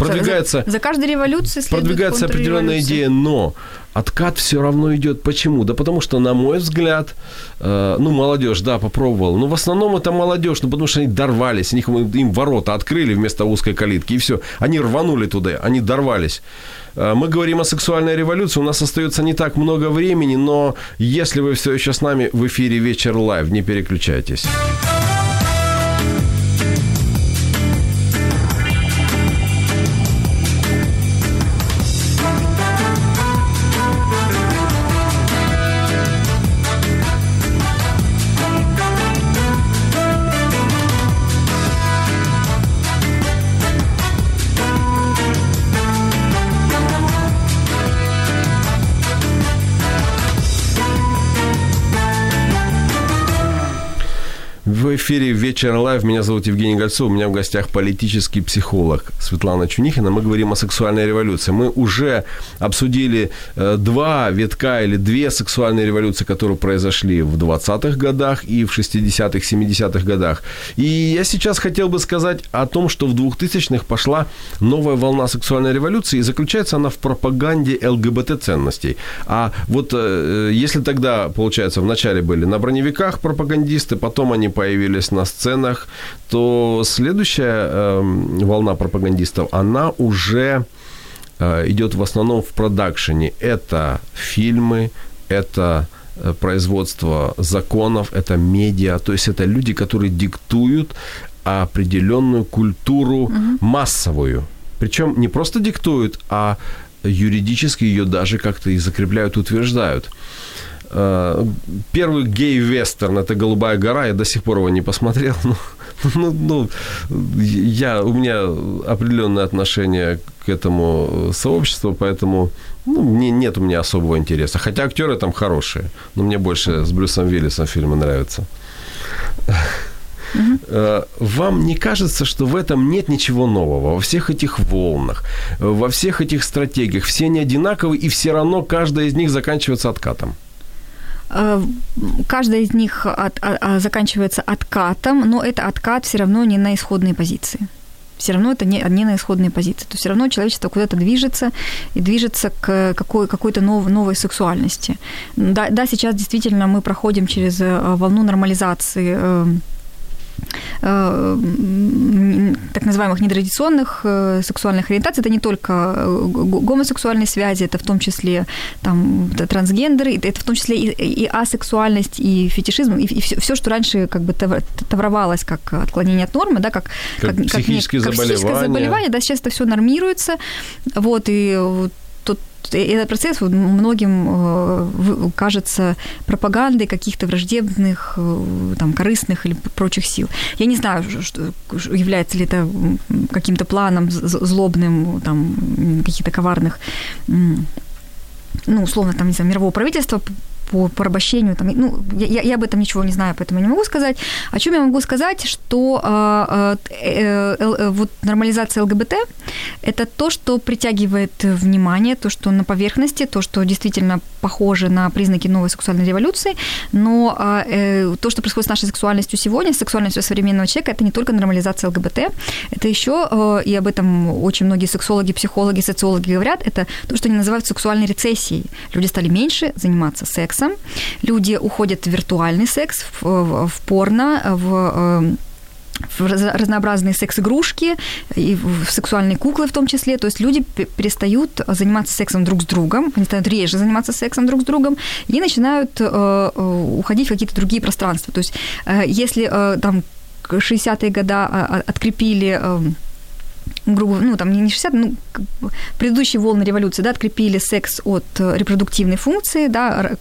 Продвигается за, за каждой революцией продвигается определенная идея, но откат все равно идет. Почему? Да потому что, на мой взгляд, э, ну, молодежь, да, попробовала. Но в основном это молодежь, ну, потому что они дорвались, них, им ворота открыли вместо узкой калитки, и все. Они рванули туда, они дорвались. Э, Мы говорим о сексуальной революции, у нас остается не так много времени, но если вы все еще с нами в эфире «Вечер live», не переключайтесь. Эфире «Вечер Live». Меня зовут Евгений Гольцов. У меня в гостях политический психолог Светлана Чунихина. Мы говорим о сексуальной революции. Мы уже обсудили э, два витка или две сексуальные революции, которые произошли в 20-х годах и в 60-х, 70-х годах. И я сейчас хотел бы сказать о том, что в 2000-х пошла новая волна сексуальной революции, и заключается она в пропаганде ЛГБТ-ценностей. А вот э, если тогда, получается, вначале были на броневиках пропагандисты, потом они появились на сценах, то следующая э, волна пропагандистов, она уже э, идет в основном в продакшене. Это фильмы, это э, производство законов, это медиа, то есть это люди, которые диктуют определенную культуру массовую. Причем не просто диктуют, а юридически ее даже как-то и закрепляют, утверждают. Э, Первый гей-вестерн – это «Голубая гора», я до сих пор его не посмотрел, но ну, ну, я, у меня определенное отношение к этому сообществу, поэтому ну, мне, нет у меня особого интереса. Хотя актеры там хорошие, но мне больше с Брюсом Виллисом фильмы нравятся. Э, Вам не кажется, что в этом нет ничего нового? Во всех этих волнах, во всех этих стратегиях, все они одинаковые, и все равно каждая из них заканчивается откатом. Каждая из них от- а- а, заканчивается откатом, но это откат все равно не на исходные позиции. Все равно это не, не на исходные позиции. То есть все равно человечество куда-то движется и движется к какой, какой-то нов, новой сексуальности. Да, да, сейчас действительно мы проходим через э, волну нормализации э, э, м, так называемых нетрадиционных э, сексуальных ориентаций. Это не только э, гомосексуальные связи, это в том числе там, трансгендеры, и это в том числе и, и асексуальность, и фетишизм, и, все, все, что раньше как бы тав- тавровалось как отклонение от нормы, да, как, Как психические как психическое заболевания. заболевание, да, сейчас это все нормируется, вот, и вот и этот процесс многим э, кажется пропагандой каких-то враждебных, э, там, корыстных или прочих сил. Я не знаю, что, является ли это каким-то планом злобным, там, каких-то коварных ну, условно, там, не знаю, мирового правительства по порабощению. Там, ну, я, я об этом ничего не знаю, поэтому не могу сказать. О чем я могу сказать, что э, э, э, вот нормализация ЛГБТ – это то, что притягивает внимание, то, что на поверхности, то, что действительно похоже на признаки новой сексуальной революции, но э, то, что происходит с нашей сексуальностью сегодня, с сексуальностью современного человека, это не только нормализация ЛГБТ, это еще, э, и об этом очень многие сексологи, психологи, социологи говорят, это то, что они называют сексуальной рецессией. Люди стали меньше заниматься сексом, люди уходят в виртуальный секс, в, в, порно, в э, в разнообразные секс-игрушки, и сексуальные куклы в том числе. То есть люди перестают заниматься сексом друг с другом, они стают реже заниматься сексом друг с другом и начинают э, э уходить в какие-то другие пространства. То есть э, если там 60-е годы а, открепили э, грубо, ну, там не 60, ну, предыдущие волны революции, да, открепили секс от репродуктивной функции, да,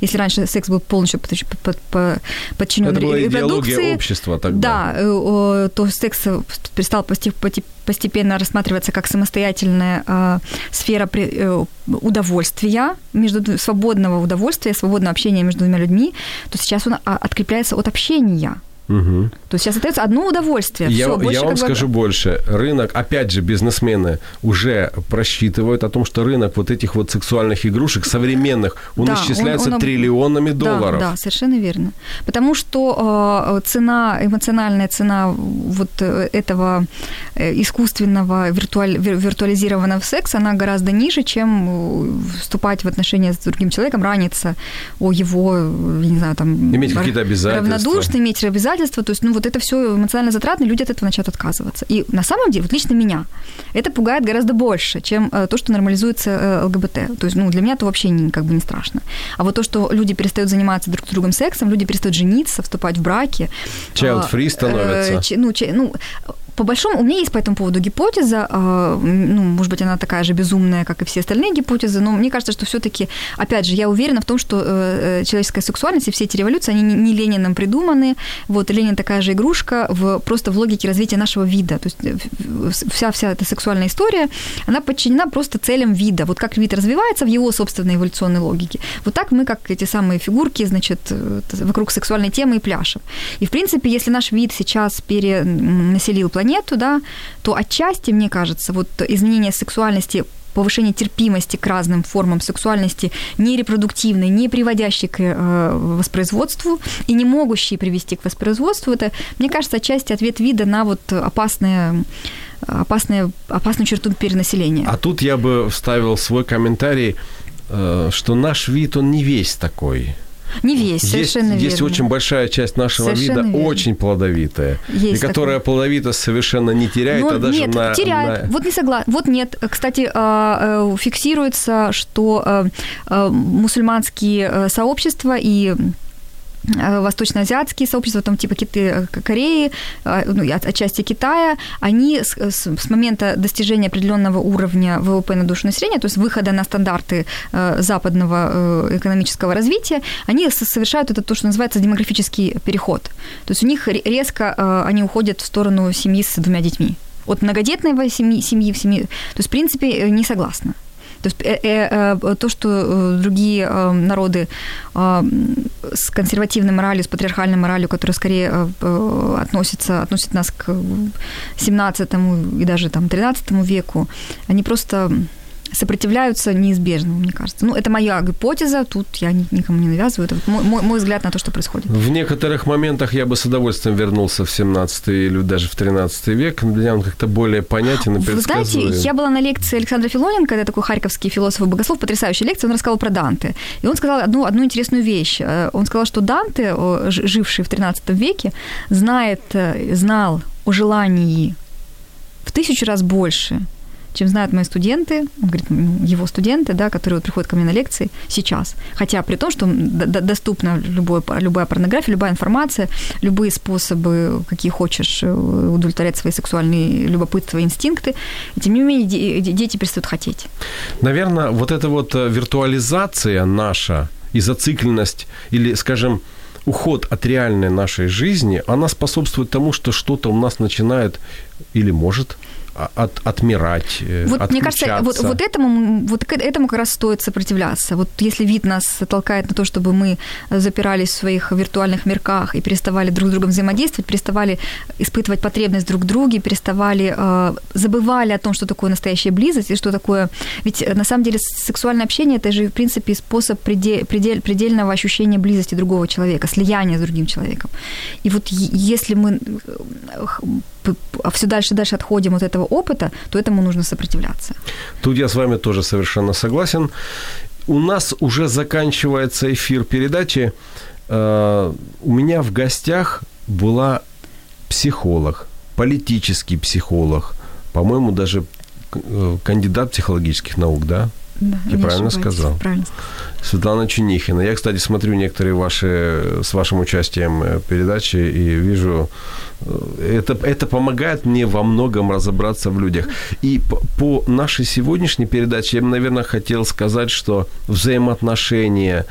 если раньше секс был полностью подчинен Это была идеология общества тогда. Да, э, то секс перестал постепенно рассматриваться как самостоятельная э, сфера э, удовольствия, между, свободного удовольствия, свободного общения между двумя людьми, то сейчас он а, открепляется от общения. Угу. То есть сейчас остается одно удовольствие. Я, Всё, я вам бы... скажу больше. Рынок, опять же, бизнесмены уже просчитывают о том, что рынок вот этих вот сексуальных игрушек современных, он да, исчисляется он, он... триллионами долларов. Да, да, совершенно верно. Потому что э, цена, эмоциональная цена вот э, этого э, искусственного виртуаль, виртуализированного секса, она гораздо ниже, чем э, вступать в отношения с другим человеком, раниться о его, не знаю, там... Иметь какие-то обязательства. Равнодушно, иметь обязательства. То есть, ну, вот это все эмоционально затратно, люди от этого начнут отказываться. И на самом деле, вот лично меня, это пугает гораздо больше, чем э, то, что нормализуется э, ЛГБТ. То есть, ну, для меня это вообще не, как бы не страшно. А вот то, что люди перестают заниматься друг с другом сексом, люди перестают жениться, вступать в браки. Child-free а, становятся. Э, ну, ну, по большому, у меня есть по этому поводу гипотеза, а, ну, может быть, она такая же безумная, как и все остальные гипотезы, но мне кажется, что все таки опять же, я уверена в том, что э, э, человеческая сексуальность и все эти революции, они не Лениным придуманы, вот, Ленин такая же игрушка в, просто в логике развития нашего вида, то есть э, вся, вся эта сексуальная история, она подчинена просто целям вида, вот как вид развивается в его собственной эволюционной логике, вот так мы, как эти самые фигурки, значит, вокруг сексуальной темы и пляшем. И, в принципе, если наш вид сейчас перенаселил планету, планету, да, то отчасти, мне кажется, вот изменение сексуальности повышение терпимости к разным формам сексуальности, не репродуктивной, не приводящей к э, воспроизводству и не могущей привести к воспроизводству, это, мне кажется, отчасти ответ вида на вот опасное опасное, опасную черту перенаселения. А тут я бы вставил свой комментарий, э, что наш вид, он не весь такой. Не весь, совершенно есть, верно. Есть очень большая часть нашего совершенно вида, верно. очень плодовитая. Есть и которая такое. плодовитость совершенно не теряет, Но а даже нет, на... теряет. На... Вот не согласна. Вот нет. Кстати, а, э, фиксируется, что э, э, мусульманские сообщества и восточноазиатские сообщества, там типа Киты, э, Кореи, э, ну, отчасти Китая, они с, с, с момента достижения определенного уровня ВВП на душу населения, то есть выхода на стандарты западного экономического развития, они совершают это то, что называется демографический переход. То есть у них резко они уходят в сторону семьи с двумя детьми. От многодетной семьи, семьи в семьи. То есть, в принципе, не согласна. То есть э, э, э, то, что другие народы с консервативной моралью, с патриархальной моралью, которые скорее относятся, относят нас к 17 и даже там 13 веку, они просто сопротивляются неизбежному, мне кажется. Ну, это моя гипотеза, тут я никому не навязываю. Это мой, мой, мой взгляд на то, что происходит. В некоторых моментах я бы с удовольствием вернулся в 17 или даже в 13 век. Для меня он как-то более понятен и Вы знаете, я была на лекции Александра Филоненко, это такой харьковский философ и богослов, потрясающая лекция, он рассказал про Данте. И он сказал одну, одну интересную вещь. Э, он сказал, что Данте, живший в 13 веке, знает, э, знал о желании в тысячу раз больше, чем знают мои студенты, он говорит, его студенты, да, которые вот приходят ко мне на лекции сейчас. Хотя при том, что доступна любой, любая порнография, любая информация, любые способы, какие хочешь, э, удовлетворять свои сексуальные любопытства инстинкты, тем не менее дети перестают хотеть. Наверное, вот эта вот э, виртуализация наша и зацикленность, или, скажем, уход от реальной нашей жизни, она способствует тому, что что-то у нас начинает или может от, отмирать, э, вот, мне кажется, вот, вот, этому, вот к этому как раз стоит сопротивляться. Вот если вид нас толкает на то, чтобы мы запирались в своих виртуальных мирках и переставали друг с другом взаимодействовать, переставали испытывать потребность друг в друге, переставали, э, забывали о том, что такое настоящая близость и что такое... Ведь э, на самом деле сексуальное общение – это же, в принципе, способ предель, предель, предельного ощущения близости другого человека, слияния с другим человеком. И вот если мы а все дальше и дальше отходим от этого опыта, то этому нужно сопротивляться. Тут я с вами тоже совершенно согласен. У нас уже заканчивается эфир передачи. Э, у меня в гостях была психолог, политический психолог, по-моему, даже э, кандидат психологических наук, да? Да, я правильно сказал? Правильно Светлана Чунихина. Я, кстати, смотрю некоторые ваши с вашим участием э, передачи и вижу, э, это, это помогает мне во многом разобраться в людях. И по, по нашей сегодняшней передаче я бы, наверное, хотел сказать, что взаимоотношения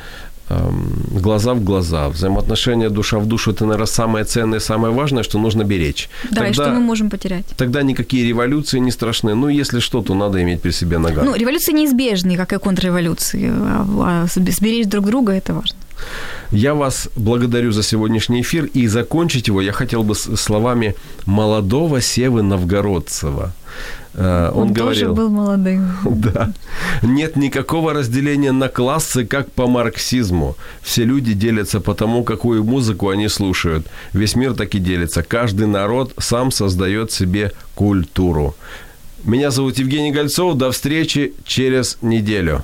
глаза в глаза, взаимоотношения душа в душу, это, наверное, самое ценное, самое важное, что нужно беречь. Да, тогда, и что мы можем потерять. Тогда никакие революции не страшны. Ну, если что, то надо иметь при себе нога. Ну, революции неизбежны, как и контрреволюции. А, а сберечь друг друга – это важно. Я вас благодарю за сегодняшний эфир, и закончить его я хотел бы словами молодого Севы Новгородцева. Э, он, Он говорил, тоже был молодым. Да. Нет никакого разделения на классы, как по марксизму. Все люди делятся по тому, какую музыку они слушают. Весь мир так и делится. Каждый народ сам создает себе культуру. Меня зовут Евгений Гольцов. До встречи через неделю.